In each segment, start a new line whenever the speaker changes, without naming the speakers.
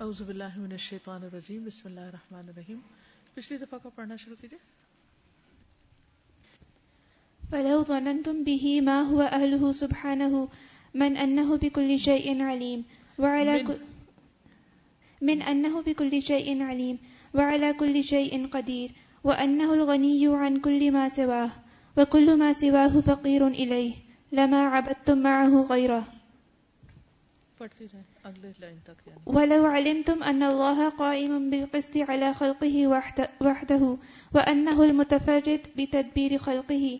اعوذ باللہ من الشیطان الرجیم بسم اللہ الرحمن الرحیم۔ پچھلی دفعہ کا پڑھنا شروع کیجیے
فلو ظننتم به ما هو أهله سبحانه من أنه بكل شيء عليم وعلى
من-
كل من أنه بكل شيء عليم وعلى كل شيء قدير وأنه الغني عن كل ما سواه وكل ما سواه فقير إليه لما عبدتم معه غيره۔
پڑھتی رہیں اگلے لائن تک یعنی۔
ولو علمتم أن الله قائم بالقسط على خلقه وحد- وحده وأنه المتفرد بتدبير خلقه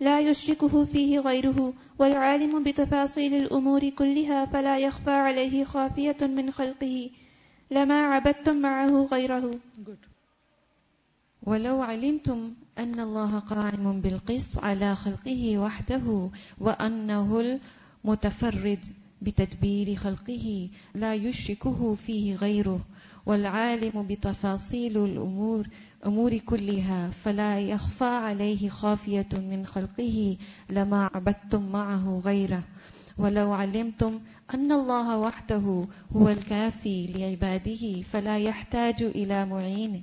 لا يشركه فيه غيره والعالم بتفاصيل الأمور كلها فلا يخفى عليه خافية من خلقه لما عبدتم معه غيره۔
ولو علمتم أن الله قائم بالقسط على خلقه وحده وأنه المتفرد بتدبير خلقه لا يشركه فيه غيره، والعالم بتفاصيل الأمور، أمور كلها، فلا يخفى عليه خافية من خلقه لما عبدتم معه غيره. ولو علمتم أن الله وحده هو الكافي لعباده فلا يحتاج إلى معين،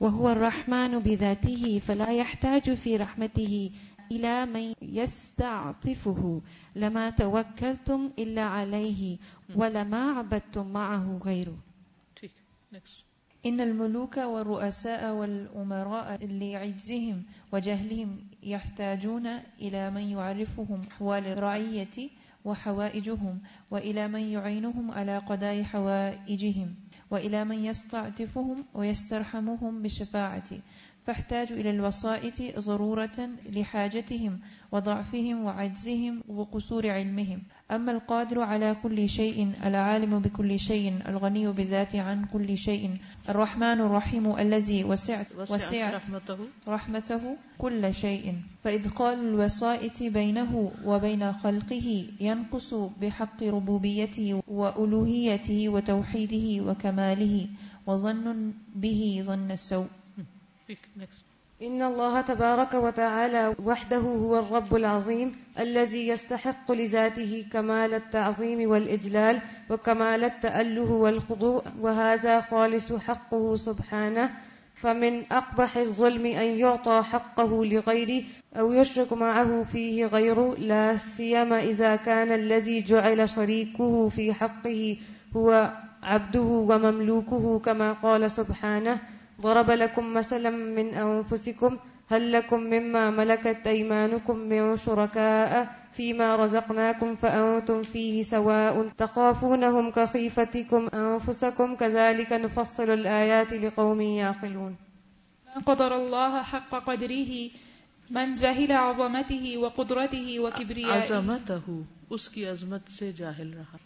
وهو الرحمن بذاته فلا يحتاج في رحمته إلى من يستعطفه لما توكلتم إلا عليه ولما عبدتم معه غيره.
إن الملوك والرؤساء والأمراء لعجزهم وجهلهم يحتاجون إلى من يعرفهم أحوال الرعية وحوائجهم وإلى من يعينهم على قضاء حوائجهم وإلى من يستعطفهم ويسترحمهم بالشفاعة. فاحتاجوا إلى الوسائط ضرورة لحاجتهم وضعفهم وعجزهم وقصور علمهم. أما القادر على كل شيء العالم بكل شيء الغني بالذات عن كل شيء الرحمن الرحيم الذي وسعت,
وسعت رحمتہ
رحمته. كل شيء. فإدخال الوسائط بينه وبين خلقه ينقص بحق ربوبيته وألوهيته وتوحيده وكماله وظن به ظن السوء.
إن الله تبارك وتعالى وحده هو الرب العظيم الذي يستحق لذاته كمال التعظيم والإجلال وكمال التأله والخضوع، وهذا خالص حقه سبحانه. فمن أقبح الظلم أن يعطى حقه لغيره أو يشرك معه فيه غيره لا سيما إذا كان الذي جعل شريكه في حقه هو عبده ومملوكه كما قال سبحانه. ضرب لكم مثلا من أنفسكم هل لكم مما ملكت أيمانكم من شركاء فيما رزقناكم فأنتم فيه سواء تخافونهم كخيفتكم أنفسكم كذلك نفصل الآيات لقوم يعقلون.
ما قدر الله حق قدره من جهل عظمته وقدرته وكبريائه.
عظمتہ اس کی عظمت سے جاہل رہا۔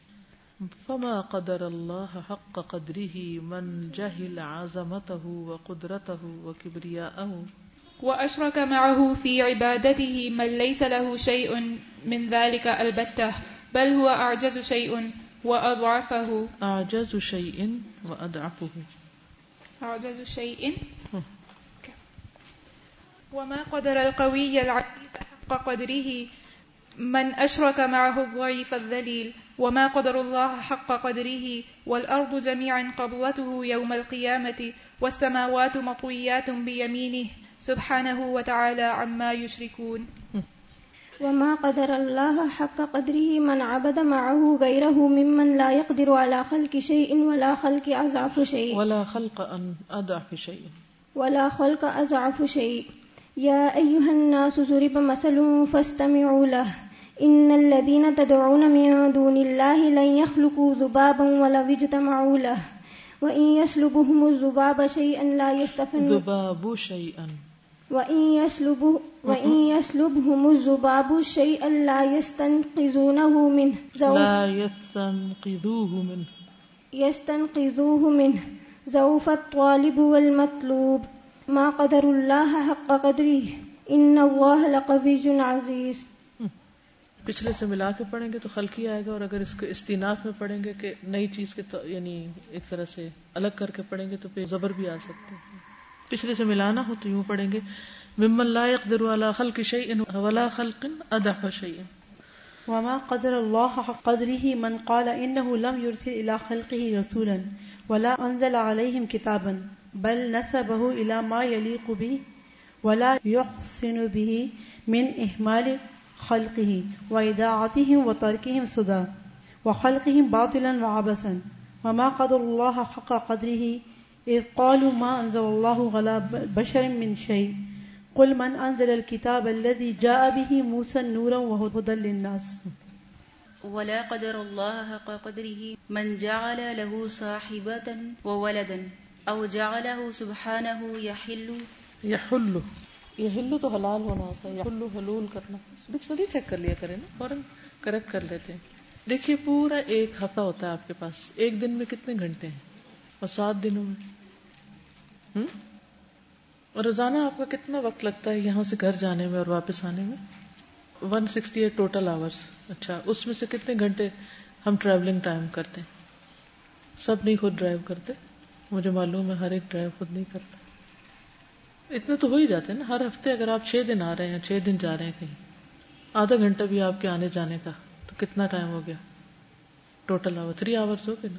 فما قدر اللہ حق قدره من جہل عظمته وقدرته وكبرياءه
وأشرك معه في عبادته من ليس له شيء من ذلك البتة بل هو أعجز شيء وأضعفه
اعجز شيء وادعفه
أعجز شيء وما قدر القوي العزيز حق قدره من أشرك معه الضعيف الذليل وما قدر الله حق قدره والأرض جميعا قبضته يوم القيامة والسماوات مطويات بيمينه سبحانه وتعالى عما يشركون.
وما قدر الله حق قدره من عبد معه غيره ممن لا يقدر على خلق شيء ولا خلق أضعف شيء.
ولا خلق ان اضعف شيء.
ولا خلق أضعف شيء. يا أيها الناس ضرب مثل فاستمعوا له. إن الذين تدعون من دون الله لن يخلقوا ذبابا ولو اجتمعوا له وإن يسلبهم الذباب شيئا لا يستفن
ذباب شيئا.
وإن يسلبه وإن يسلبهم الذباب شيئا لا يستنقذونه منه.
لا يستنقذوه منه.
يستنقذوه منه. ضعف الطالب والمطلوب. ما قدر الله حق قدره. إن الله لقوي عزيز.
پچھلے سے ملا کے پڑھیں گے تو خلقی آئے گا اور اگر اس کو استیناف میں پڑھیں گے کہ نئی چیز کے یعنی ایک طرح سے الگ کر کے پڑھیں گے تو پھر زبر بھی آ سکتے ہیں پچھلے سے ملانا ہو تو یوں پڑھیں گے، ممن لا يقدر على خلق شيء ولا خلق ادح شيء۔
وما قدر الله حق قدره من قال إنه لم يرسل إلى خلقه رسولا ولا أنزل عليهم كتابا، بل نسبه إلى ما يليق به ولا يحسن به من إهمال خلقه وإداعتهم وتركهم سدى وخلقهم باطلا وعبسا وما قدر الله حق قدره إذ قالوا ما أنزل الله على بشر من شيء قل من أنزل الكتاب الذي جاء به موسى نورا وهدى للناس.
ولا قدر الله حق قدره من جعل له صاحبة وولدا أو جعله سبحانه يحل.
یحلو یحلو تو حلال ہونا ہوتا ہے یحلو حلول کرنا۔ ڈکشنری چیک کر لیا کریں نا، فوراً کریکٹ کر لیتے ہیں۔ دیکھیے، پورا ایک ہفتہ ہوتا ہے آپ کے پاس۔ ایک دن میں کتنے گھنٹے ہیں؟ اور سات دنوں میں۔ اور روزانہ آپ کا کتنا وقت لگتا ہے یہاں سے گھر جانے میں اور واپس آنے میں؟ One sixty eight total hours اچھا اس میں سے کتنے گھنٹے ہم ٹریولنگ ٹائم کرتے ہیں؟ سب نہیں خود ڈرائیو کرتے۔ مجھے معلوم ہے ہر ایک ڈرائیو خود نہیں کرتا۔ اتنے تو ہو ہی جاتے ہیں نا، ہر ہفتے اگر آپ چھ دن آ رہے ہیں، چھ دن جا رہے ہیں کہیں۔ آدھا گھنٹہ بھی آپ کے آنے جانے کا تو کتنا ٹائم ہو گیا؟ ٹوٹل آور تھری آورس ہو گئے نا۔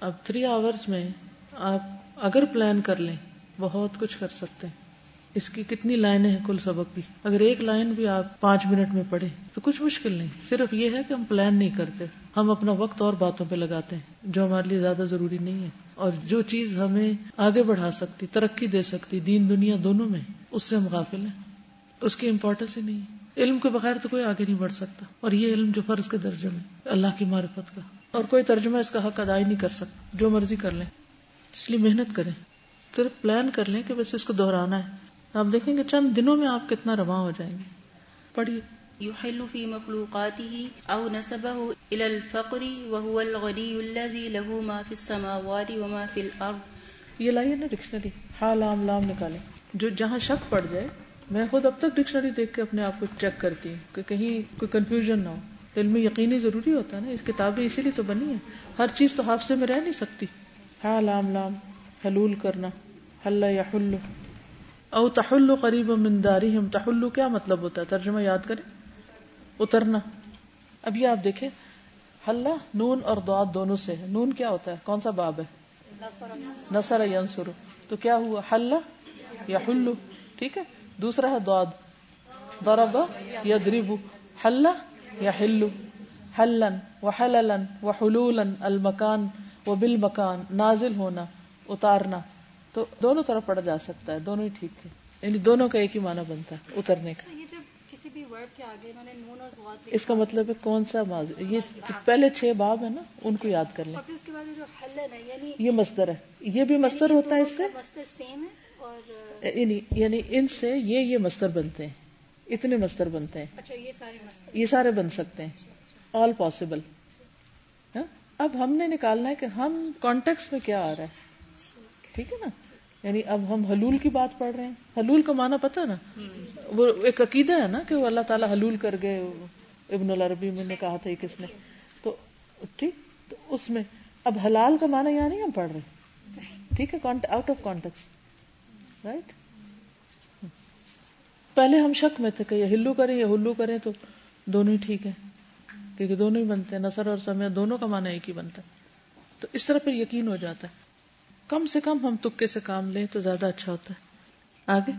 اب تھری آورس میں آپ اگر پلان کر لیں، بہت کچھ کر سکتے ہیں۔ اس کی کتنی لائنیں ہیں کل سبق بھی اگر ایک لائن بھی آپ پانچ منٹ میں پڑھیں تو کچھ مشکل نہیں۔ صرف یہ ہے کہ ہم پلان نہیں کرتے۔ ہم اپنا وقت اور باتوں پہ لگاتے ہیں، جو ہمارے لیے زیادہ ضروری نہیں ہے۔ اور جو چیز ہمیں آگے بڑھا سکتی، ترقی دے سکتی، دین دنیا دونوں میں، اس سے ہم غافل ہیں۔ اس کی امپورٹینس ہی نہیں۔ ہے علم کے بغیر تو کوئی آگے نہیں بڑھ سکتا۔ اور یہ علم جو فرض کے درجے میں اللہ کی معرفت کا۔ اور کوئی ترجمہ اس کا حق ادا ہی نہیں کر سکتا جو مرضی کر لیں۔ اس لیے محنت کریں۔ صرف پلان کر لیں کہ بس اس کو دہرانا ہے۔ آپ دیکھیں گے چند دنوں میں آپ کتنا رواں ہو جائیں گے۔ پڑھیے۔
يحل في مخلوقاته أو نسبه إلى الفقر وهو الغني الذي له ما في السماوات وما في الأرض
یہ لائیے نا ڈکشنری۔ ہاں لام لام نکالیں۔ جو جہاں شک پڑ جائے میں خود اب تک ڈکشنری دیکھ کے اپنے آپ کو چیک کرتی ہوں کہ کہیں کوئی کنفیوژن نہ ہو۔ علم یقینی ضروری ہوتا ہے نا، اس کتابیں اسی لیے تو بنی ہے ہر چیز تو حافظے میں رہ نہیں سکتی۔ ہاں لام لام، حلول کرنا۔ حل یا حلو او تحلو قریب من دارہم۔ تحلو کیا مطلب ہوتا ہے؟ ترجمہ یاد کریں۔ اترنا۔ اب یہ آپ دیکھیں۔ حلہ نون اور دعات دونوں سے ہے۔ نون کیا ہوتا ہے؟ کون سا باب ہے؟ نصر ینصر۔ تو کیا ہوا؟ حلہ یا حلو ٹھیک ہے؟ دوسرا ہے دعاد ضرب یضرب حلہ یا حلو حلن و حللن و حلولن المکان و بالمکان نازل ہونا اتارنا. تو دونوں طرف پڑھا جا سکتا ہے دونوں ہی ٹھیک ہے یعنی دونوں کا ایک ہی معنی بنتا ہے اترنے کا.
یہ جب کسی بھی ورڈ کے آگے انہوں نے نون اور زوات
اس کا مطلب ہے کون سا یہ پہلے چھ باب ہے نا ان کو یاد کر لیں.
اس کے بعد جو حلن ہے یعنی
یہ مستر ہے. یہ بھی مستر ہوتا ہے اس سے؟
مستر سیم ہے؟ اور
یعنی یعنی ان سے یہ یہ مستر بنتے ہیں۔ اتنے مستر بنتے ہیں۔
اچھا یہ سارے مستر
یہ سارے بن سکتے ہیں۔ آل پاسبل اب ہم نے نکالنا ہے کہ ہم کانٹیکس میں کیا آ رہا ہے۔ ٹھیک ہے۔ نا؟ یعنی اب ہم حلول کی بات پڑھ رہے ہیں۔ حلول کا معنی پتا نا؟ وہ ایک عقیدہ ہے نا کہ وہ اللہ تعالیٰ حلول کر گئے۔ ابن العربی میں نے کہا تھا یہ کس نے؟ تو ٹھیک تو اس میں اب حلال کا معنی یہاں نہیں ہم پڑھ رہے ٹھیک ہے آؤٹ آف کانٹیکس رائٹ پہلے ہم شک میں تھے کہ یہ ہلو کریں یا ہلو کریں تو دونوں ہی ٹھیک ہے کیونکہ دونوں ہی بنتے ہیں، نصر اور سمیع دونوں کا معنی ایک ہی بنتا ہے۔ تو اس طرح پھر یقین ہو جاتا ہے۔ کم سے کم ہم تکے سے کام لیں تو زیادہ اچھا ہوتا ہے۔ آگے۔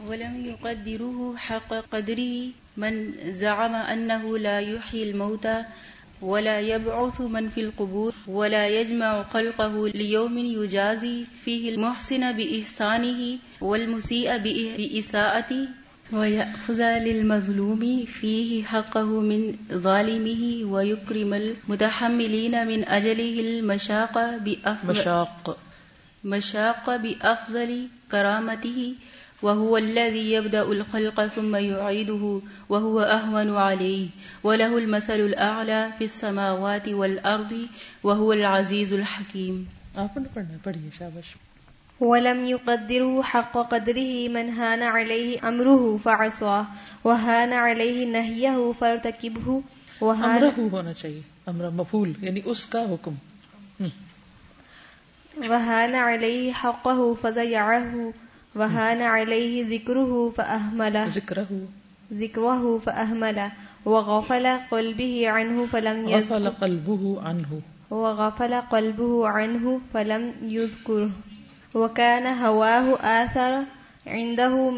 ولم يقدروه حق قدره من زعم أنه لا يحيي الموتى ولا يبعث من في القبور ولا يجمع خلقه ليوم يجازي فيه المحسن بإحسانه والمسيء بإساءته ويأخذ للمظلوم فيه حقه من ظالمه ويكرم المتحملين من أجله المشاق بأفضل
مشاق.
مشاق بأفضل كرامته وهو الذي يبدأ الخلق ثم يعيده وهو أهون عليه وله المثل الأعلى في السماوات والأرض وهو العزيز الحكيم.
ولم يقدره حق قدره من هان عليه أمره فعصاه وهان عليه نهيه فارتكبه وهان
امرہ ہونا چاہیے امرہ مفول یعنی اس کا حکم۔
وهان عليه حقه فزيعه وهان عليه ذكره فأهمله
ذکر ہو
ذكره فأهمل وغفل قلبه عنه فلم
غفل
يذكر
قلبه عنه.
وغفل قلبه عنه فلم يذكره وكان هواه آثر عنده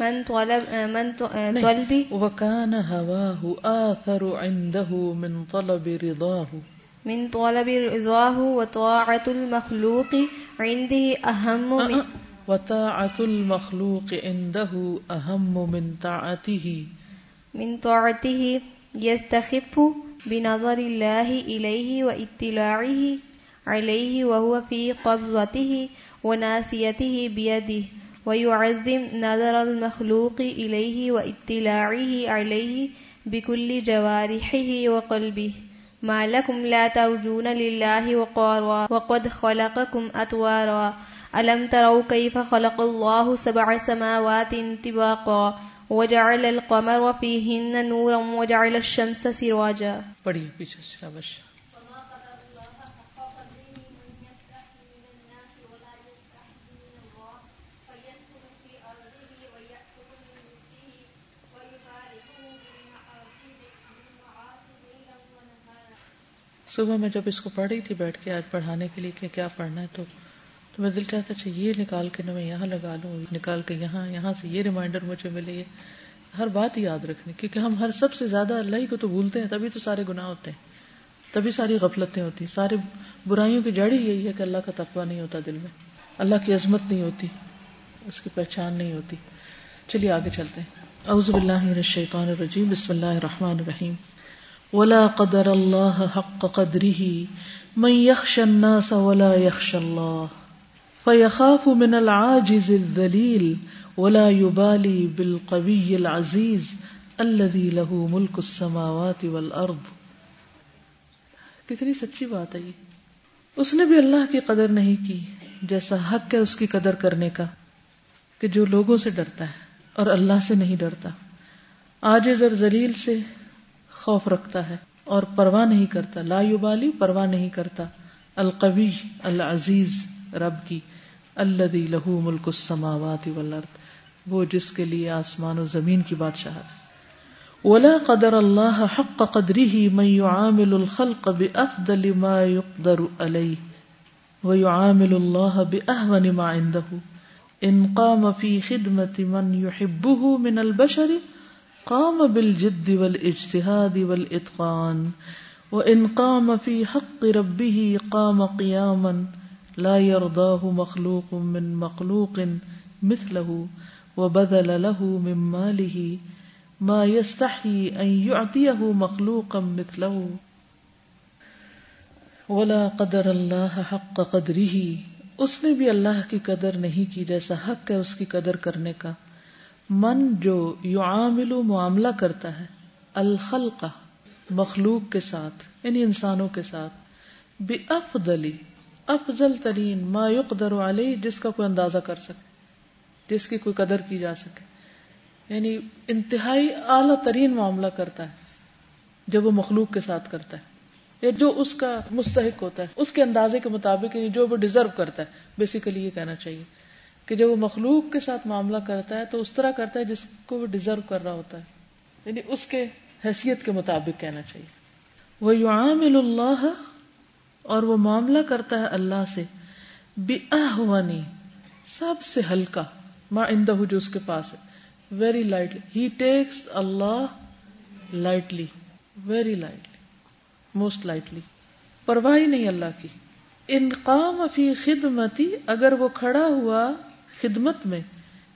من طلب من
نہیں،
طلب.
وكان هواه آثر عنده من طلب رضاه.
من طلب رضاه وطاعة المخلوق عنده أهم من
وطاعة المخلوق عنده أهم من طاعته.
من طاعته يستخف بنظر الله إليه واطلاعه عليه وهو في قبضته وناسيته بيده، ويعظم نظر المخلوق إليه واطلاعه عليه بكل جوارحه وقلبه. ما لكم لا ترجون لله وقارا، وقد خلقكم أطوارا ألم تروا كيف خلق الله سبع سماوات طباقا وجعل القمر فيهن نورا وجعل الشمس سراجا
پڑھیے پیچھے سے شابش صبح میں جب اس کو پڑھ رہی تھی بیٹھ کے آج پڑھانے کے لیے کہ کیا پڑھنا ہے تو تو میں دل چاہتا اچھا یہ نکال کے نہ میں یہاں لگا لوں، نکال کے یہاں یہاں سے یہ ریمائنڈر مجھے ملے۔ یہ ہر بات یاد رکھنی، کیونکہ ہم ہر سب سے زیادہ اللہ ہی کو تو بھولتے ہیں، تبھی تو سارے گناہ ہوتے ہیں۔ تبھی ساری غفلتیں ہوتی ہیں۔ سارے برائیوں کی جڑ ہی یہی ہے کہ اللہ کا تقوی نہیں ہوتا دل میں۔ اللہ کی عظمت نہیں ہوتی، اس کی پہچان نہیں ہوتی۔ چلیے، آگے چلتے ہیں۔ اعوذ باللہ من الشیطان الرجیم، بسم اللہ الرحمن الرحیم۔ ولا قدر اللہ حق قدره، من يخشى الناس ولا يخشى الله۔ فيخاف من العاجز الذليل ولا يبالي بالقوي العزيز الذي له ملك السماوات والارض کتنی سچی بات ہے یہ۔ اس نے بھی اللہ کی قدر نہیں کی، جیسا حق ہے اس کی قدر کرنے کا، کہ جو لوگوں سے ڈرتا ہے اور اللہ سے نہیں ڈرتا۔ آجز اور ذلیل سے خوف رکھتا ہے اور پرواہ نہیں کرتا۔ لا یبالی پرواہ نہیں کرتا۔ القوی، العزیز، رب کی۔ الذی لہو ملک السماوات والارض، وہ جس کے لیے آسمان و زمین کی بادشاہت ولا قدر اللہ حق قدره من يعامل الخلق بأفضل ما يقدر عليه ويعامل الله بأهون ما عنده۔ ان قام في خدمة من يحبه من البشر قام بالجد والاجتهاد والاتقان وان قام في حق ربه قام قياما لا يرضاه مخلوق من مخلوق مثله وبذل له من ماله ما يستحي ان يعطيه مخلوقا مثله. ولا قدر اللہ حق قدره. اس نے بھی اللہ کی قدر نہیں کی جیسا حق ہے اس کی قدر کرنے کا. من جو یعامل معاملہ کرتا ہے، الخلق، مخلوق کے ساتھ یعنی انسانوں کے ساتھ بے افضلی افضل ترین ما یقدر علیہ، جس کا کوئی اندازہ کر سکے، جس کی کوئی قدر کی جا سکے۔ یعنی انتہائی اعلی ترین معاملہ کرتا ہے، جب وہ مخلوق کے ساتھ کرتا ہے، یا جو اس کا مستحق ہوتا ہے، اس کے اندازے کے مطابق یعنی جو وہ ڈیزرو کرتا ہے۔ بیسیکلی یہ کہنا چاہیے کہ جب وہ مخلوق کے ساتھ معاملہ کرتا ہے، تو اس طرح کرتا ہے جس کو وہ ڈیزرو کر رہا ہوتا ہے۔ یعنی اس کے حیثیت کے مطابق کہنا چاہیے۔ وہ یعامل اللہ اور وہ معاملہ کرتا ہے اللہ سے بے سب سے ہلکا ماں اندہ جو اس کے پاس ہے ویری لائٹلی ہی ٹیکس اللہ lightly very lightly most lightly پرواہ نہیں اللہ کی۔ ان قام فی خدمتی، اگر وہ کھڑا ہوا خدمت میں،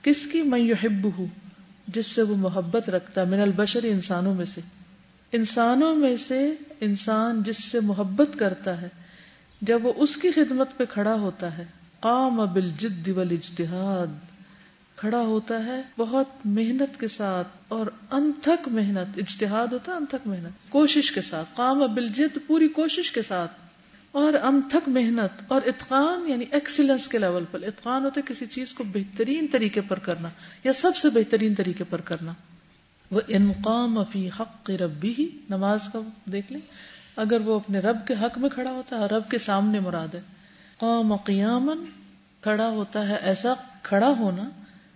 کس کی؟ میں یحب ہوں جس سے وہ محبت رکھتا من البشر، انسانوں میں سے۔ انسانوں میں سے انسان جس سے محبت کرتا ہے جب وہ اس کی خدمت پہ کھڑا ہوتا ہے، قام بالجد والاجتہاد، کھڑا ہوتا ہے بہت محنت کے ساتھ اور انتھک محنت، اجتہاد ہوتا ہے، انتھک محنت، کوشش کے ساتھ، قام بالجد، پوری کوشش کے ساتھ اور انتھک محنت اور اتقان یعنی ایکسیلنس کے لیول پر۔ اتقان ہوتا ہے کسی چیز کو بہترین طریقے پر کرنا یا سب سے بہترین طریقے پر کرنا۔ وہ انقام فی حق ربی ہی نماز کا دیکھ لیں۔ اگر وہ اپنے رب کے حق میں کھڑا ہوتا ہے رب کے سامنے مراد ہے۔ قام قیامن کھڑا ہوتا ہے، ایسا کھڑا ہونا،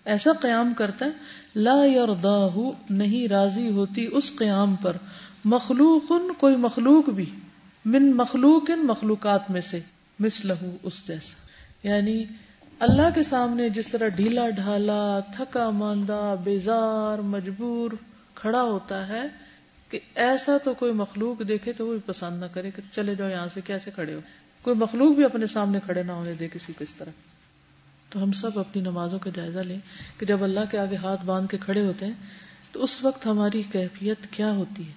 ایسا قیام کرتا ہے۔ لا یرداہ نہیں راضی ہوتی اس قیام پر۔ مخلوق، کوئی مخلوق بھی۔ من مخلوق ان مخلوقات میں سے۔ مس اس جیسا۔ یعنی اللہ کے سامنے جس طرح ڈھیلا ڈھالا، تھکا ماندہ، بیزار، مجبور کھڑا ہوتا ہے کہ ایسا تو کوئی مخلوق دیکھے تو وہ پسند نہ کرے کہ چلے جاؤ یہاں سے، کیسے کھڑے ہو؟ کوئی مخلوق بھی اپنے سامنے کھڑے نہ ہونے دے کسی کو اس طرح۔ تو ہم سب اپنی نمازوں کا جائزہ لیں کہ جب اللہ کے آگے ہاتھ باندھ کے کھڑے ہوتے ہیں، تو اس وقت ہماری کیفیت کیا ہوتی ہے؟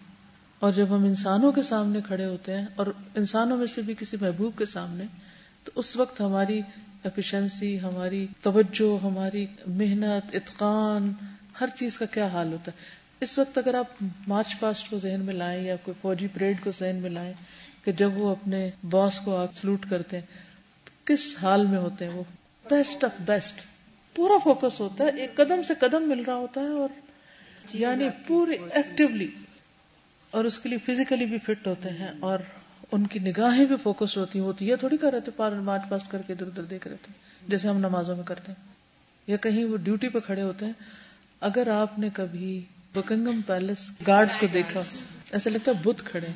اور جب ہم انسانوں کے سامنے کھڑے ہوتے ہیں اور انسانوں میں سے بھی کسی محبوب کے سامنے، تو اس وقت ہماری ایفیشنسی ہماری توجہ، ہماری محنت، اتقان، ہر چیز کا کیا حال ہوتا ہے؟ اس وقت اگر آپ مارچ پاسٹ کو ذہن میں لائیں یا کوئی فوجی پریڈ کو ذہن میں لائیں کہ جب وہ اپنے باس کو آپ سلوٹ کرتے ہیں تو کس حال میں ہوتے ہیں وہ؟ بیسٹ آف بیسٹ پورا فوکس ہوتا ہے ایک قدم سے قدم مل رہا ہوتا ہے اور یعنی پورے ایکٹیولی اور اس کے لیے فزیکلی بھی فٹ ہوتے ہیں اور ان کی نگاہیں بھی فوکس ہوتی ہیں۔ تو یہ تھوڑی کر رہے تھے پار مارچ پاسٹ کر کے ادھر ادھر دیکھ رہے تھے جیسے ہم نمازوں میں کرتے ہیں۔ یا کہیں وہ ڈیوٹی پہ کھڑے ہوتے ہیں۔ اگر آپ نے کبھی بکنگم پیلس گارڈز کو دیکھا۔ ایسا لگتا ہے بدھ کھڑے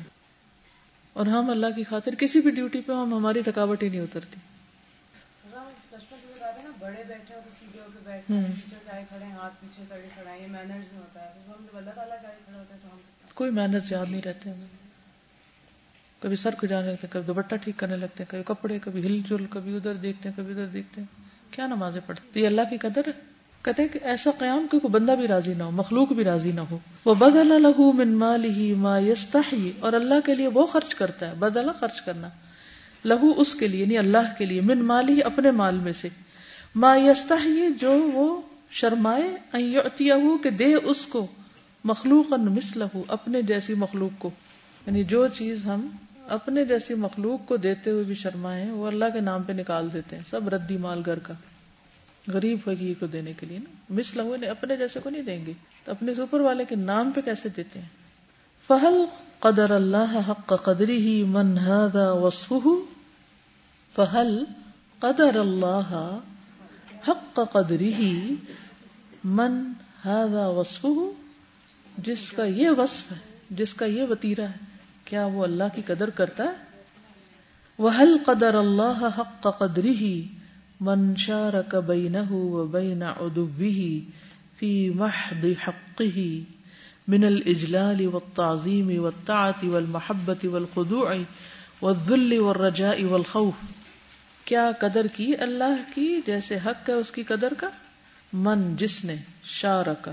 اور ہم اللہ کی خاطر کسی بھی ڈیوٹی پہ ہم، ہماری تھکاوٹ ہی نہیں اترتی۔
بڑے بیٹھے سیدھے ہو کے بیٹھے ٹیچر کھڑے ہاتھ پیچھے کھڑا یہ مینرز ہوتا ہے ہم اللہ تعالیٰ کھڑا ہوتا ہے تو ہم
کوئی مینرز یاد نہیں رہتے ہمیں۔ کبھی سر کو جانے لگتے ہیں، کبھی دوپٹہ ٹھیک کرنے لگتے ہیں، کبھی کپڑے، کبھی ہل جل، کبھی ادھر دیکھتے ہیں، کبھی ادھر دیکھتے ہیں۔ کیا نمازیں پڑھتے یہ اللہ کی قدر کہتے ہیں کہ ایسا قیام کہ کوئی بندہ بھی راضی نہ ہو، مخلوق بھی راضی نہ ہو۔ وہ بدل لہو من مالہ ما یستحی اور اللہ کے لیے وہ خرچ کرتا ہے بدلا خرچ کرنا۔ لہو اس کے لیے یعنی اللہ کے لیے، من مالی اپنے مال میں سے۔ ما یستحی جو وہ شرمائے کہ دے اس کو۔ مخلوقا مثلہ اپنے جیسی مخلوق کو۔ یعنی جو چیز ہم اپنے جیسی مخلوق کو دیتے ہوئے بھی شرمائے، وہ اللہ کے نام پہ نکال دیتے ہیں، سب ردی مال گھر کا۔ غریب فقیر کو دینے کے لیے نا۔ مثل ہوئے اپنے جیسے کو نہیں دیں گے۔ تو اپنے اوپر والے کے نام پہ کیسے دیتے ہیں؟ فہل قدر اللہ حق قدری ہی من هذا وصفه؟ فہل قدر اللہ حق قدری ہی من هذا وصفه؟ جس کا یہ وصف ہے، جس کا یہ وطیرہ ہے، کیا وہ اللہ کی قدر کرتا ہے؟ وہل قدر اللہ حق قدری ہی من شارک بینہ و بین عدوه فی محض حقه من الاجلال والتعظیم والطاعت والمحبت والخضوع والذل والرجاء والخوف کیا قدر کی اللہ کی جیسے حق ہے اس کی قدر کا من جس نے شارکا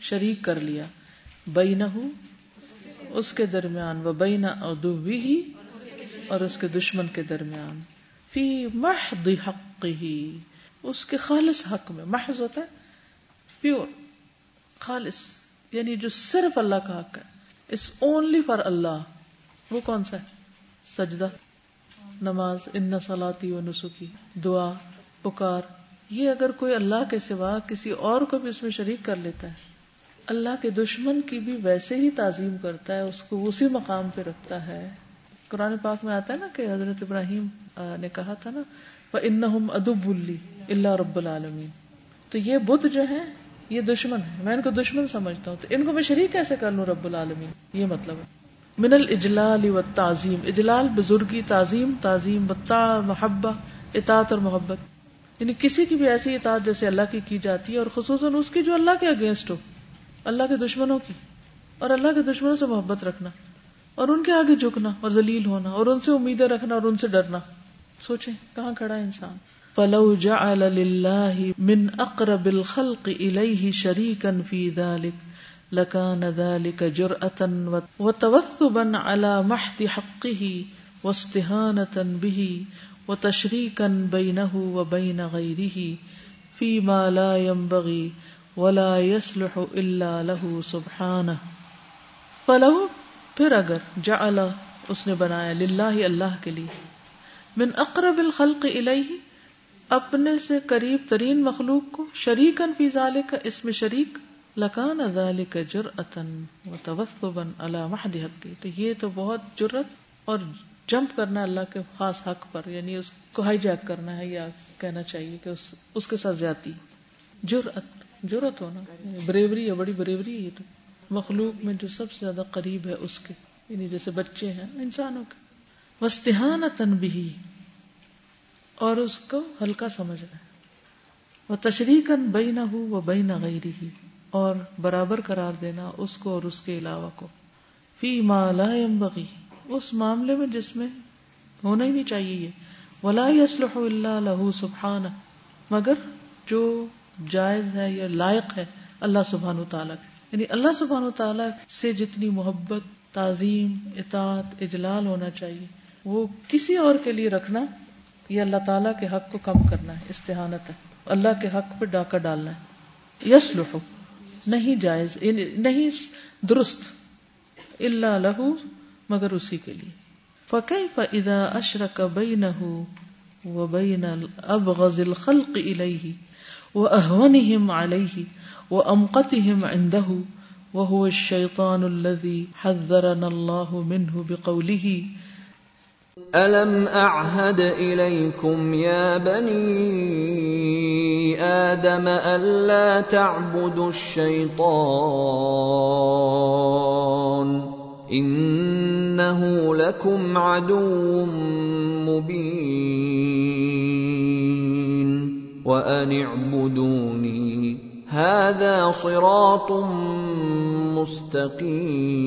شریک کر لیا بینہ اس کے درمیان وہ بین ادوی ہی اور اس کے دشمن کے درمیان فی محض حق ہی اس کے خالص حق میں، محض ہوتا ہے پیور خالص یعنی جو صرف اللہ کا حق ہے، اس اونلی فار اللہ، وہ کون سا ہے؟ سجدہ، نماز، ان سلاتی و نسخی دعا، پکار، یہ اگر کوئی اللہ کے سوا کسی اور کو بھی اس میں شریک کر لیتا ہے، اللہ کے دشمن کی بھی ویسے ہی تعظیم کرتا ہے، اس کو اسی مقام پہ رکھتا ہے۔ قرآن پاک میں آتا ہے نا کہ حضرت ابراہیم نے کہا تھا نا وہ ان ادب بلی اللہ رب العالمین تو یہ بدھ جو ہے، یہ دشمن ہے۔ میں ان کو دشمن سمجھتا ہوں۔ تو ان کو میں شریک کیسے کر لوں رب العالمین؟ یہ مطلب ہے۔ من الاجلال و تعظیم اجلال، بزرگی، تعظیم تعظیم، بتا، محبہ، اطاعت اور محبت۔ یعنی کسی کی بھی ایسی اطاعت جیسے اللہ کی کی جاتی ہے اور خصوصاً اس کی جو اللہ کے اگینسٹ ہو۔ اللہ کے دشمنوں کی۔ اور اللہ کے دشمنوں سے محبت رکھنا۔ اور ان کے آگے جھکنا اور ذلیل ہونا اور ان سے امیدیں رکھنا اور ان سے ڈرنا۔ سوچیں، کہاں کھڑا ہے انسان؟ فلو جعل للہ من اقرب الخلق الیہ شریکا فی ذلک لکان ذلك جرأة وتوثبا على محد حقه واستهانة به وتشريكا بينه وبين غيره فيما لا ينبغي ولا يصلح الا له سبحانه فلو پھر اگر جعل، اس نے بنایا للہ اللہ کے لیے۔ من اقرب الخلق الیہ اپنے سے قریب ترین مخلوق کو شریکن فی ذالک اس میں شریک لکان ذالک جرأتا وتوثبا علی محد حق تو یہ تو بہت جرت اور جمپ کرنا اللہ کے خاص حق پر یعنی اس کو ہائی جیک کرنا ہے یا کہنا چاہیے کہ اس, اس کے ساتھ زیادتی۔ جرأت ضرورت ہونا یعنی بریوری ہے بڑی بریوری ہے یہ تو مخلوق میں جو سب سے زیادہ قریب ہے اس کے یعنی جیسے بچے ہیں انسانوں کے۔ وستحان تنبی اور اس کو ہلکا سمجھنا ہے وہ تشریح بئی نہ ہو وہ بئی نہ غیری ہی اور برابر قرار دینا اس کو اور اس کے علاوہ کو۔ فی ما لا ينبغي۔ اس معاملے میں جس میں ہونا ہی نہیں چاہیے یہ۔ ولا يصلح الا له سبحانہ مگر جو جائز ہے یا لائق ہے اللہ سبحان و تعالیٰ یعنی اللہ سبحان و تعالیٰ سے جتنی محبت، تعظیم، اطاعت، اجلال ہونا چاہیے۔ وہ کسی اور کے لیے رکھنا، یہ اللہ تعالیٰ کے حق کو کم کرنا ہے، استحانت ہے۔ اللہ کے حق پہ ڈاکہ ڈالنا ہے۔ یس لو نہیں جائز یعنی نہیں درست اللہ لہو، مگر اسی کے لیے۔ فقی فدا اشرک بئی نہ وہ بین اب غزل خلق الہی وہ احون علیہ وہ امقتهم عنده وهو الشيطان الذي حذرنا الله منه بقوله
ألم أعهد إليكم يا بني آدم ألا تعبدوا الشيطان إنه لكم عدو مبين وأن اعبدوني هذا صراط مستقيم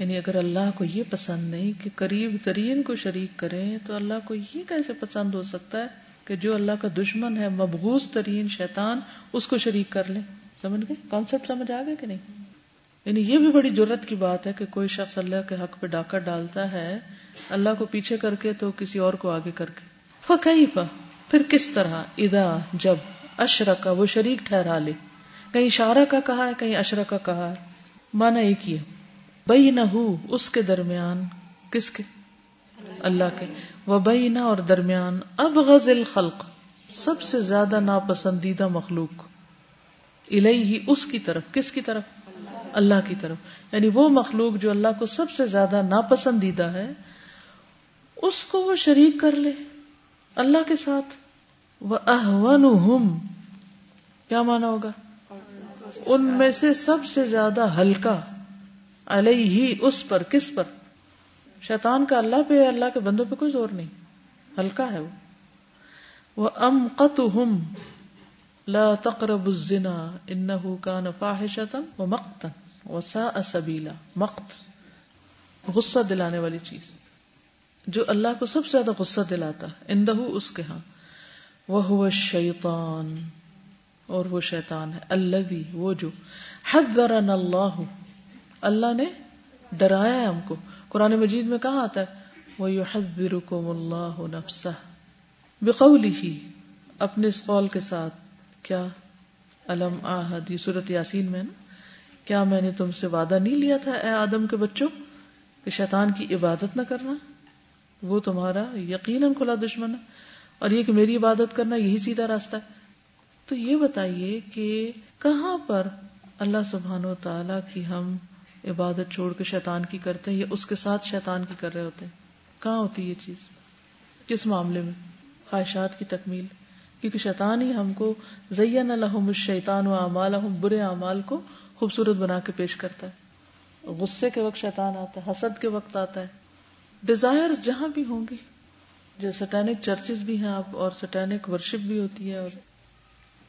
یعنی اگر اللہ کو یہ پسند نہیں کہ قریب ترین کو شریک کریں، تو اللہ کو یہ کیسے پسند ہو سکتا ہے کہ جو اللہ کا دشمن ہے مبغوث ترین شیطان، اس کو شریک کر لے؟ سمجھ گئے؟ کانسیپٹ سمجھ آ گئے کہ نہیں؟ یعنی یہ بھی بڑی ضرورت کی بات ہے کہ کوئی شخص اللہ کے حق پہ ڈاکہ ڈالتا ہے، اللہ کو پیچھے کر کے تو کسی اور کو آگے کر کے۔ فقی پھر کس طرح؟ ادا جب اشرا کا وہ شریک ٹھہرا لے۔ کہیں اشارہ کا کہا ہے، کہیں اشرا کا کہا ہے۔ مانا ایک ہی ہے۔ بئی نہ اس کے درمیان، کس کے؟ اللہ کے۔ وہ بئی نہ اور درمیان اب غزل خلق سب سے زیادہ ناپسندیدہ مخلوق۔ الہی ہی اس کی طرف۔ کس کی طرف؟ اللہ کی طرف۔ یعنی وہ مخلوق جو اللہ کو سب سے زیادہ ناپسندیدہ ہے، اس کو وہ شریک کر لے۔ اللہ کے ساتھ۔ وہ احون کیا مانا ہوگا؟ ان میں سے سب سے زیادہ ہلکا۔ علیہ، اس پر، کس پر؟ شیطان کا اللہ پہ، اللہ کے بندوں پہ کوئی زور نہیں۔ ہلکا ہے وہ۔ وہ ام قط ہم لا تقرب الزنا انه كان فاحشة ومقتا وساء سبيلا۔ مقت، غصہ دلانے والی چیز۔ جو اللہ کو سب سے زیادہ غصہ دلاتا اندہ اس کے ہاں۔ وہ شیطان اور وہ شیطان ہے۔ اللہ بھی وہ جو حد اللہ اللہ نے ڈرایا ہے ہم کو۔ قرآن مجید میں کہاں آتا ہے؟ وہ یو حد اللہ نفسہ بقولی ہی اپنے اس قول کے ساتھ۔ کیا؟ علم آحد یہ صورت یاسین میں نا۔ کیا میں نے تم سے وعدہ نہیں لیا تھا اے آدم کے بچوں کہ شیطان کی عبادت نہ کرنا؟ وہ تمہارا یقیناً کھلا دشمن ہے۔ اور یہ کہ میری عبادت کرنا یہی سیدھا راستہ ہے۔ تو یہ بتائیے کہ کہاں پر اللہ سبحان و تعالی کی ہم عبادت چھوڑ کے شیطان کی کرتے ہیں یا اس کے ساتھ شیطان کی کر رہے ہوتے ہیں؟ کہاں ہوتی یہ چیز؟ کس معاملے میں؟ خواہشات کی تکمیل۔ کیونکہ شیطان ہی ہم کو زین الحم شیطان و اعمال برے اعمال کو خوبصورت بنا کے پیش کرتا ہے۔ غصے کے وقت شیطان آتا ہے، حسد کے وقت آتا ہے۔ ڈیزائر جہاں بھی ہوں گی، جو سٹینک چرچز بھی ہیں، آپ اور سٹینک ورشپ بھی ہوتی ہے اور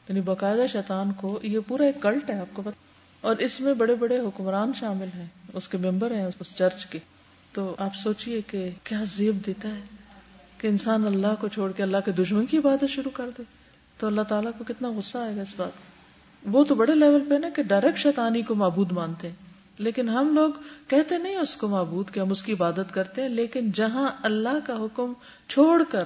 یعنی باقاعدہ شیطان کو یہ پورا ایک کلٹ ہے، آپ کو پتا اور اس میں بڑے بڑے حکمران شامل ہیں۔ اس کے ممبر ہیں، اس چرچ کے۔ تو آپ سوچئے کہ کیا زیب دیتا ہے کہ انسان اللہ کو چھوڑ کے اللہ کے دشمن کی عبادت شروع کر دے۔ تو اللہ تعالیٰ کو کتنا غصہ آئے گا اس بات وہ تو بڑے لیول پہ نا کہ ڈائریکٹ شیطانی کو معبود مانتے ہیں۔ لیکن ہم لوگ کہتے نہیں اس کو معبود کہ ہم اس کی عبادت کرتے ہیں، لیکن جہاں اللہ کا حکم چھوڑ کر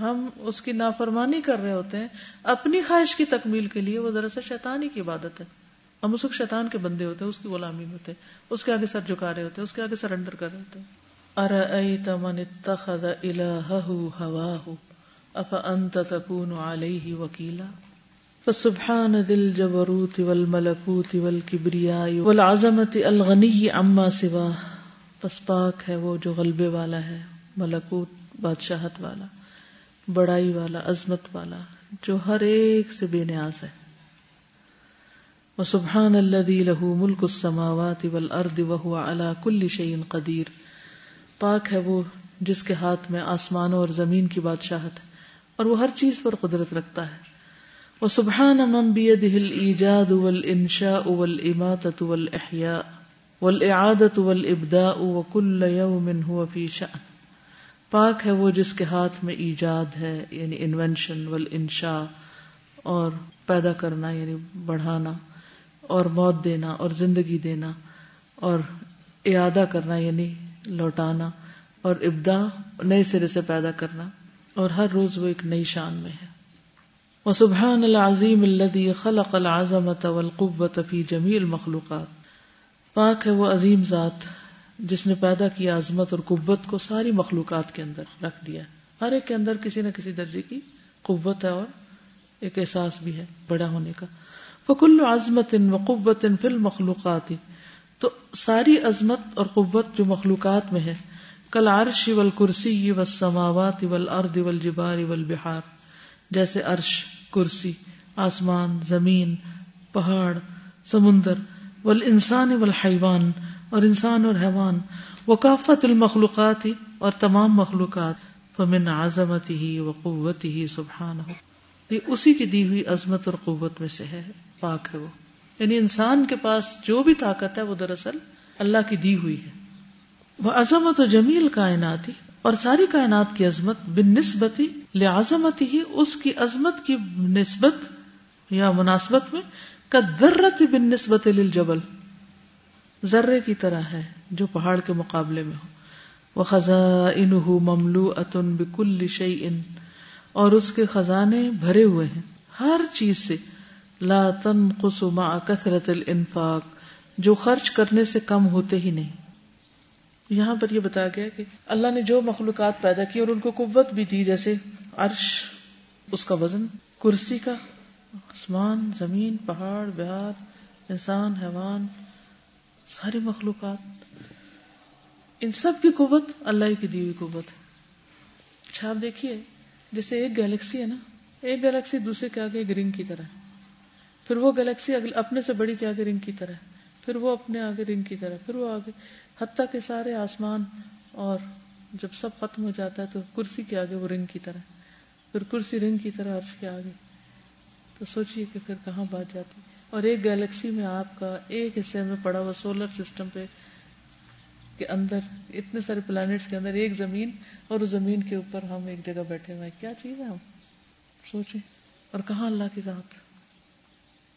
ہم اس کی نافرمانی کر رہے ہوتے ہیں، اپنی خواہش کی تکمیل کے لیے وہ دراصل شیطانی کی عبادت ہے۔ ہم اس شیطان کے بندے ہوتے ہیں، اس کی غلامی ہوتے ہیں، اس کے آگے سر جھکا رہے ہوتے ہیں، اس کے آگے سرنڈر کر رہے ہوتے ہیں۔ ارأيت من اتخذ إلهه هواه أفأنت تكون عليه وكيلا فسبحان ذي الجبروت والملكوت والكبرياء والعظمة الغني عما سواه پس پاک ہے وہ جو غلبے والا ہے، ملکوت، بادشاہت والا، بڑائی والا، عظمت والا، جو ہر ایک سے بے نیاز ہے۔ وہ سبحان اللہ لہو ملک السماوات والارض وهو على كل شيء قدیر پاک ہے وہ جس کے ہاتھ میں آسمانوں اور زمین کی بادشاہت ہے اور وہ ہر چیز پر قدرت رکھتا ہے۔ وہ سبحان من بيده الايجاد والانشاء والاماتة والاحياء والاعادة والابداء وكل يوم هو في شأن۔ پاک ہے وہ جس کے ہاتھ میں ایجاد ہے یعنی انوینشن ول انشا اور پیدا کرنا یعنی بڑھانا۔ اور موت دینا اور زندگی دینا اور اعادہ کرنا یعنی لوٹانا اور ابدا نئے سرے سے پیدا کرنا، اور ہر روز وہ ایک نئی شان میں ہے۔ وہ سبحان العظیم الدی خلق العظمت والقوت فی جمیل مخلوقات پاک ہے وہ عظیم ذات جس نے پیدا کیا عظمت اور قوت کو ساری مخلوقات کے اندر رکھ دیا ہر ایک کے اندر کسی نہ کسی درجے کی قوت ہے اور ایک احساس بھی ہے بڑا ہونے کا۔ فکل عظمت و قوت ان فل مخلوقات تو ساری عظمت اور قوت جو مخلوقات میں ہے، کل عرش ول کرسی و سماوات ول ارد ول جبار ول بہار جیسے عرش، کرسی، آسمان، زمین، پہاڑ، سمندر ول انسان ول حیوان اور انسان اور حیوان۔ وہ کافت المخلوقات ہی اور تمام مخلوقات۔ فمن عظمت ہی و قوت ہی سبحان ہو یہ اسی کی دی ہوئی عظمت اور قوت میں سے ہے۔ پاک ہے وہ۔ یعنی انسان کے پاس جو بھی طاقت ہے وہ دراصل اللہ کی دی ہوئی ہے۔ وہ عظمت و جمیل کائنات ہی اور ساری کائنات کی عظمت بن نسبتی لعظمت ہی اس کی عظمت کی نسبت یا مناسبت میں کدرت بن نسبت للجبل۔ ذرے کی طرح ہے جو پہاڑ کے مقابلے میں ہو۔ وہ خزاں مملو اتن بکل شعی ان اور اس کے خزانے بھرے ہوئے ہیں۔ ہر چیز سے لا تن قسما کثرت الانفاق، جو خرچ کرنے سے کم ہوتے ہی نہیں۔ یہاں پر یہ بتایا گیا کہ اللہ نے جو مخلوقات پیدا کی اور ان کو قوت بھی دی، جیسے عرش، اس کا وزن، کرسی کا، آسمان، زمین، پہاڑ، بہار، انسان، حیوان، ساری مخلوقات۔ ان سب کی قوت اللہ کی دی ہوئی قوت ہے۔ اچھا آپ دیکھیے، جیسے ایک گیلیکسی ہے نا، ایک گیلیکسی دوسرے کے آگے ایک رنگ کی طرح۔ پھر وہ گیلیکسی اپنے سے بڑی کے آگے رنگ کی طرح؟ پھر وہ اپنے آگے رنگ کی طرح، پھر وہ آگے حتیٰ کے سارے آسمان اور جب سب ختم ہو جاتا ہے تو کرسی کے آگے وہ رنگ کی طرح۔ پھر کرسی رنگ کی طرح عرش کے آگے۔ تو سوچیے کہ پھر کہاں بات جاتی۔ اور ایک گیلیکسی میں آپ کا ایک حصے میں پڑا ہوا سولر سسٹم پہ کے اندر، اتنے سارے پلانٹس کے اندر ایک زمین اور اس زمین کے اوپر ہم ایک جگہ بیٹھے ہوئے کیا چیز ہے ہم؟ سوچیں۔ اور کہاں اللہ کی ذات؟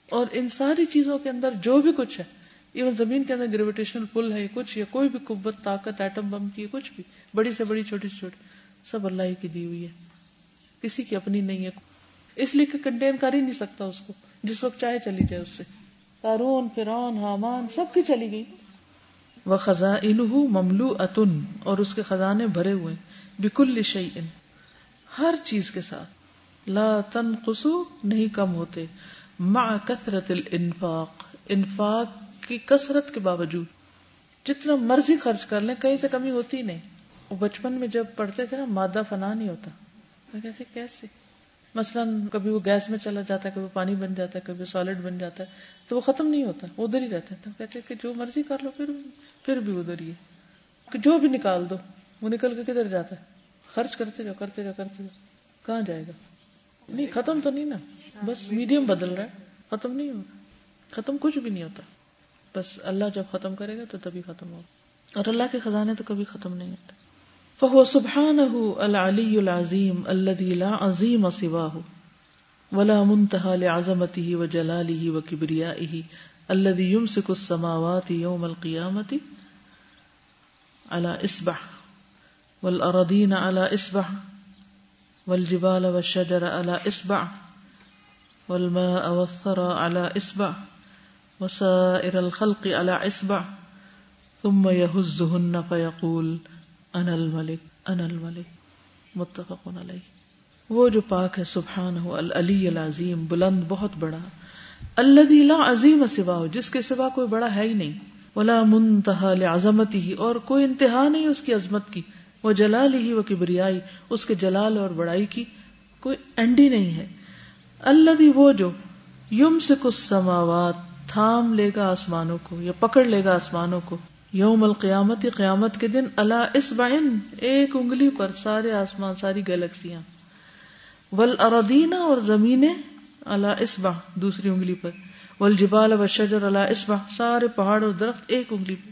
اور ان ساری چیزوں کے اندر جو بھی کچھ ہے ایون زمین کے اندر گریویٹیشنل پل ہے کچھ، یا کوئی بھی قوت، طاقت ایٹم بم کی کچھ بھی، بڑی سے بڑی، چھوٹی سے چھوٹی، سب اللہ کی دی ہوئی ہے۔ کسی کی اپنی نہیں ہے۔ اس لیے کہ کنٹین کر ہی نہیں سکتا اس کو۔ جس وقت چاہے چلی جائے اس سے۔ تارون فرون حامان، سب کی چلی گئی۔ وہ خزاں مملو اتن اور اس کے خزانے بھرے ہوئے۔ بکل شعی ہر چیز کے ساتھ۔ لا تن نہیں کم ہوتے۔ مع کثرت الانفاق، انفاق کی کثرت کے باوجود جتنا مرضی خرچ کر لیں، کہیں سے کمی ہوتی نہیں۔ وہ بچپن میں جب پڑھتے تھے نا، مادہ فنا نہیں ہوتا۔ کہتے کیسے؟ مثلاً کبھی وہ گیس میں چلا جاتا ہے، کبھی پانی بن جاتا ہے، کبھی سالڈ بن جاتا ہے، تو وہ ختم نہیں ہوتا ادھر ہی رہتا ہے۔ تو کہتے کہ جو مرضی کر لو، پھر پھر بھی ادھر ہی ہے۔ جو بھی نکال دو، وہ نکل کے کدھر جاتا ہے؟ خرچ کرتے جاؤ کرتے جاؤ کرتے جاؤ۔ کہاں جائے گا؟ نہیں، ختم تو نہیں نا۔ بس میڈیم بدل رہا ہے، ختم نہیں ہوگا ختم کچھ بھی نہیں ہوتا۔ بس اللہ جب ختم کرے گا تو تبھی ختم ہوگا۔ اور اللہ کے خزانے تو کبھی ختم نہیں ہوتے۔ فهو سبحانه العلي العظيم الذي لا عظيم سواه ولا منتهى لعظمته وجلاله وكبريائه الذي يمسك السماوات يوم القيامة على إصبع والأراضين على إصبع والجبال والشجر على إصبع والماء والثرى على إصبع وسائر الخلق على إصبع ثم يهزهن فيقول ان الملک ان الملک متفق علیہ۔ وہ جو پاک ہے سبحان ہو العلی العظیم، بلند، بہت بڑا۔ اللہ لا عظیم سوا ہو جس کے سوا کوئی بڑا ہے ہی نہیں۔ ولا منتہا لعظمت ہی اور کوئی انتہا نہیں اس کی عظمت کی۔ وہ جلال ہی وہ کبریائی، اس کے جلال اور بڑائی کی کوئی اینڈی نہیں ہے۔ اللہ بھی وہ جو یم سے کچھ سماوات تھام لے گا آسمانوں کو یا پکڑ لے گا آسمانوں کو، یوم القیامت، قیامت کے دن اللہ اس بہن ایک انگلی پر سارے آسمان، ساری گیلیکسیاں ول اردینا اور زمینیں اللہ اسبا دوسری انگلی پر۔ ول جبال و شجر اللہ اسبا سارے پہاڑ اور درخت ایک انگلی پہ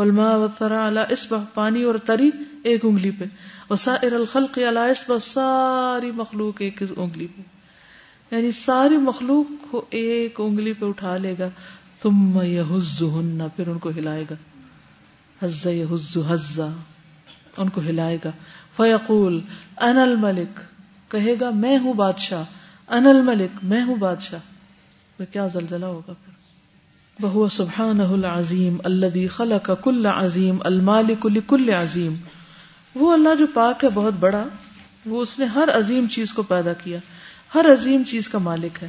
ولما و تھرا اللہ اسبا پانی اور تری ایک انگلی پہ وسائر الخلق اللہ اسبا ساری مخلوق ایک انگلی پہ یعنی ساری مخلوق کو ایک انگلی پہ اٹھا لے گا، ثم یہزہن، پھر ان کو ہلائے گا۔ حز یہز حزا ان کو ہلائے گا۔ فیقول ان الملک۔ کہے گا، میں ہوں بادشاہ۔ ان الملک، میں ہوں بادشاہ۔ پھر کیا زلزلہ ہوگا پھر؟ بہو سبحان العظیم الذي خلق کل عظیم، المالک لکل عظیم۔ وہ اللہ جو پاک ہے، بہت بڑا، وہ اس نے ہر عظیم چیز کو پیدا کیا۔ ہر عظیم چیز کا مالک ہے۔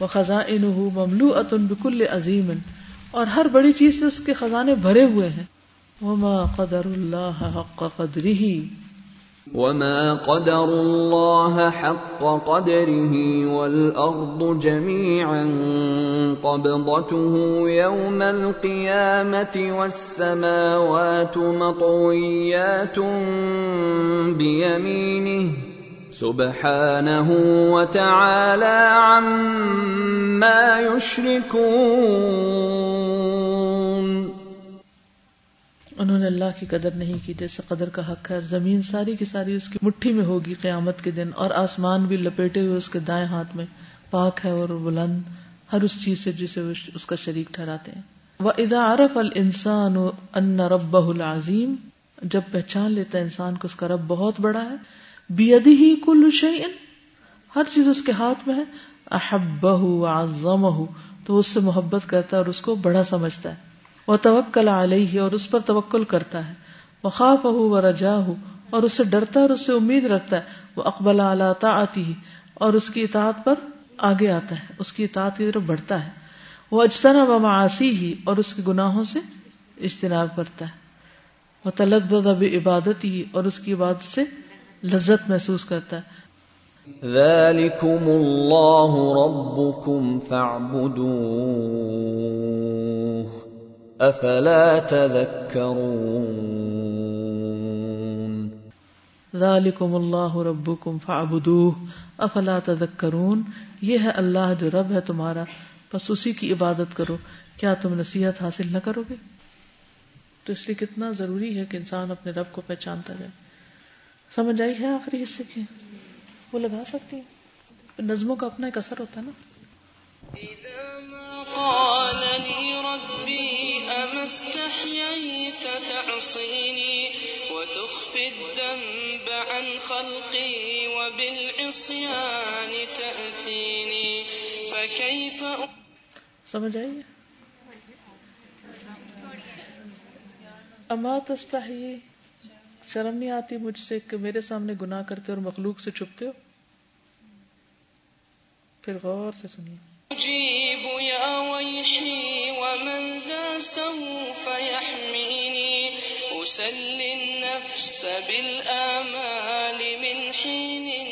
وہ خزانہ مملو اتن بکل عظیم اور ہر بڑی چیز سے اس کے خزانے بھرے ہوئے ہیں۔ وما قدر اللہ حق قدره۔
وما قدر الله حق قدره والأرض جميعا۔ قبضته يوم القيامة والسماوات مطويات بيمينه۔ سبحانه وتعالى عما يشركون۔
انہوں نے اللہ کی قدر نہیں کی، جیسے قدر کا حق ہے۔ زمین ساری کی ساری اس کی مٹھی میں ہوگی قیامت کے دن، اور آسمان بھی لپیٹے ہوئے اس کے دائیں ہاتھ میں۔ پاک ہے اور بلند، ہر اس چیز سے جسے اس کا شریک ٹھہراتے ہیں۔ وہ ادا عرف السان ان رب العظیم جب پہچان لیتا انسان کو اس کا رب بہت بڑا ہے بیدی ہی کل شعین ہر چیز اس کے ہاتھ میں ہے۔ احبہ تو اس سے محبت کرتا ہے اور اس کو بڑا سمجھتا ہے۔ وہ توکل علیہ اور اس پر توکل کرتا ہے۔ وہ خواب و رجا ہو اور اس سے ڈرتا ہے اور اس سے امید رکھتا ہے۔ وہ اقبال اعلیٰ آتی ہی اور اس کی اطاعت پر آگے آتا ہے۔ اس کی اطاعت کی طرف بڑھتا ہے۔ وہ اجتنا و معاشی ہی اور اس کے گناہوں سے اجتناب کرتا ہے۔ وہ طلب عبادت ہی اور اس کی عبادت سے لذت محسوس کرتا ہے۔
ذلكم الله ربكم فاعبدوه۔ افلا تذكرون؟
ذلكم الله ربكم فاعبدوه۔ افلا تذكرون؟ یہ ہے اللہ جو رب ہے تمہارا۔ بس اسی کی عبادت کرو۔ کیا تم نصیحت حاصل نہ کرو گے؟ تو اس لیے کتنا ضروری ہے کہ انسان اپنے رب کو پہچانتا جائے۔ سمجھ آئی ہے آخری حصے کی؟ وہ لگا سکتی ہیں۔ نظموں کا اپنا ایک اثر ہوتا ہے نا۔ وتخفي الذنب عن خلقي وبالعصيان تأتيني فكيف سمجھ آئیے اما تستحیی شرم نہیں آتی مجھ سے کہ میرے سامنے گناہ کرتے اور مخلوق سے چھپتے ہو؟ پھر غور سے سنیے۔ جیب یا ویحی ومن ذا سوف النفس بالآمال من حين.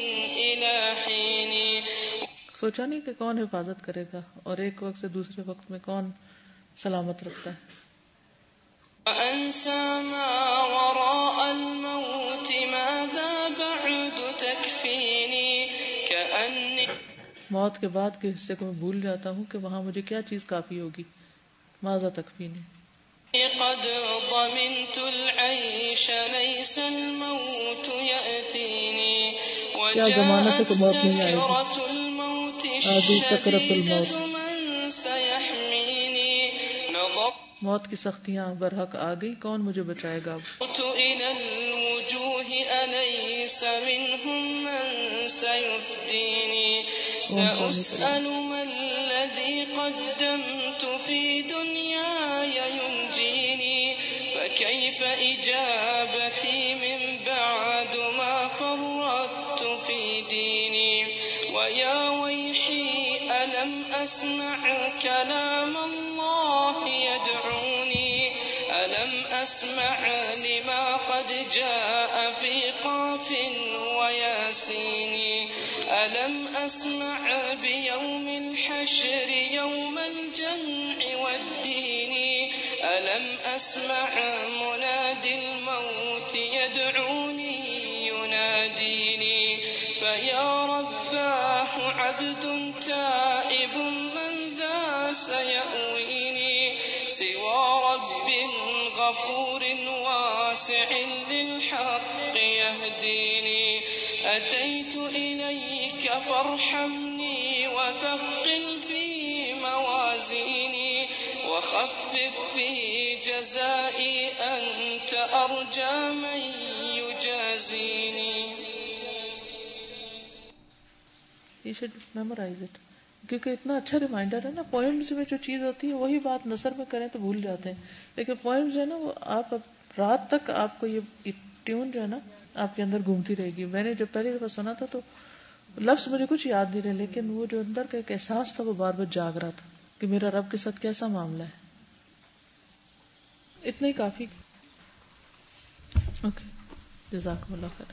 سوچا نہیں کہ کون حفاظت کرے گا اور ایک وقت سے دوسرے وقت میں کون سلامت رکھتا ہے؟ وأنسى ما وراء الموت ماذا بعد تكفيني؟ كأني موت کے بعد کے حصے کو میں بھول جاتا ہوں کہ وہاں مجھے کیا چیز کافی ہوگی۔ ماذا تکفینی قد ضمنت العيش ليس الموت يأتيني. وجاءت سكرة الموت۔ الشديدة موت کی سختیاں برحق آ گئی، کون مجھے بچائے گا؟ فكيف إجابتي من بعد ما فرطت في ديني؟ ويا أسمع كلام الله يدعوني. ألم أسمع لما قد جاء في قاف ويا
ياسين ألم أسمع بيوم الحشر يوم الجمع والدين؟ ألم أسمع منادي الموت يدعوني يناديني؟ فيا رب رباه عبد تائب من ذا سيأويني سوى رب غفور واسع للحق يهديني. أتيت إليك فارحمني وثقل في موازيني وخفف في جزائي أنت أرجى من يجازيني.
You should memorize it. کیونکہ اتنا اچھا ریمائنڈر ہے نا پوئمز میں جو چیز ہوتی ہے، وہی بات نثر میں کریں تو بھول جاتے ہیں۔ لیکن پوئمز جو ہے نا، وہ آپ رات تک آپ کو یہ ٹیون جو ہے نا، آپ کے اندر گھومتی رہے گی۔ میں نے جب پہلی دفعہ سنا تھا تو لفظ مجھے کچھ یاد نہیں رہے، لیکن وہ جو اندر کا ایک احساس تھا، وہ بار بار جاگ رہا تھا کہ میرا رب کے ساتھ کیسا معاملہ ہے۔ اتنا ہی کافی۔ اوکے جزاکم اللہ خیر۔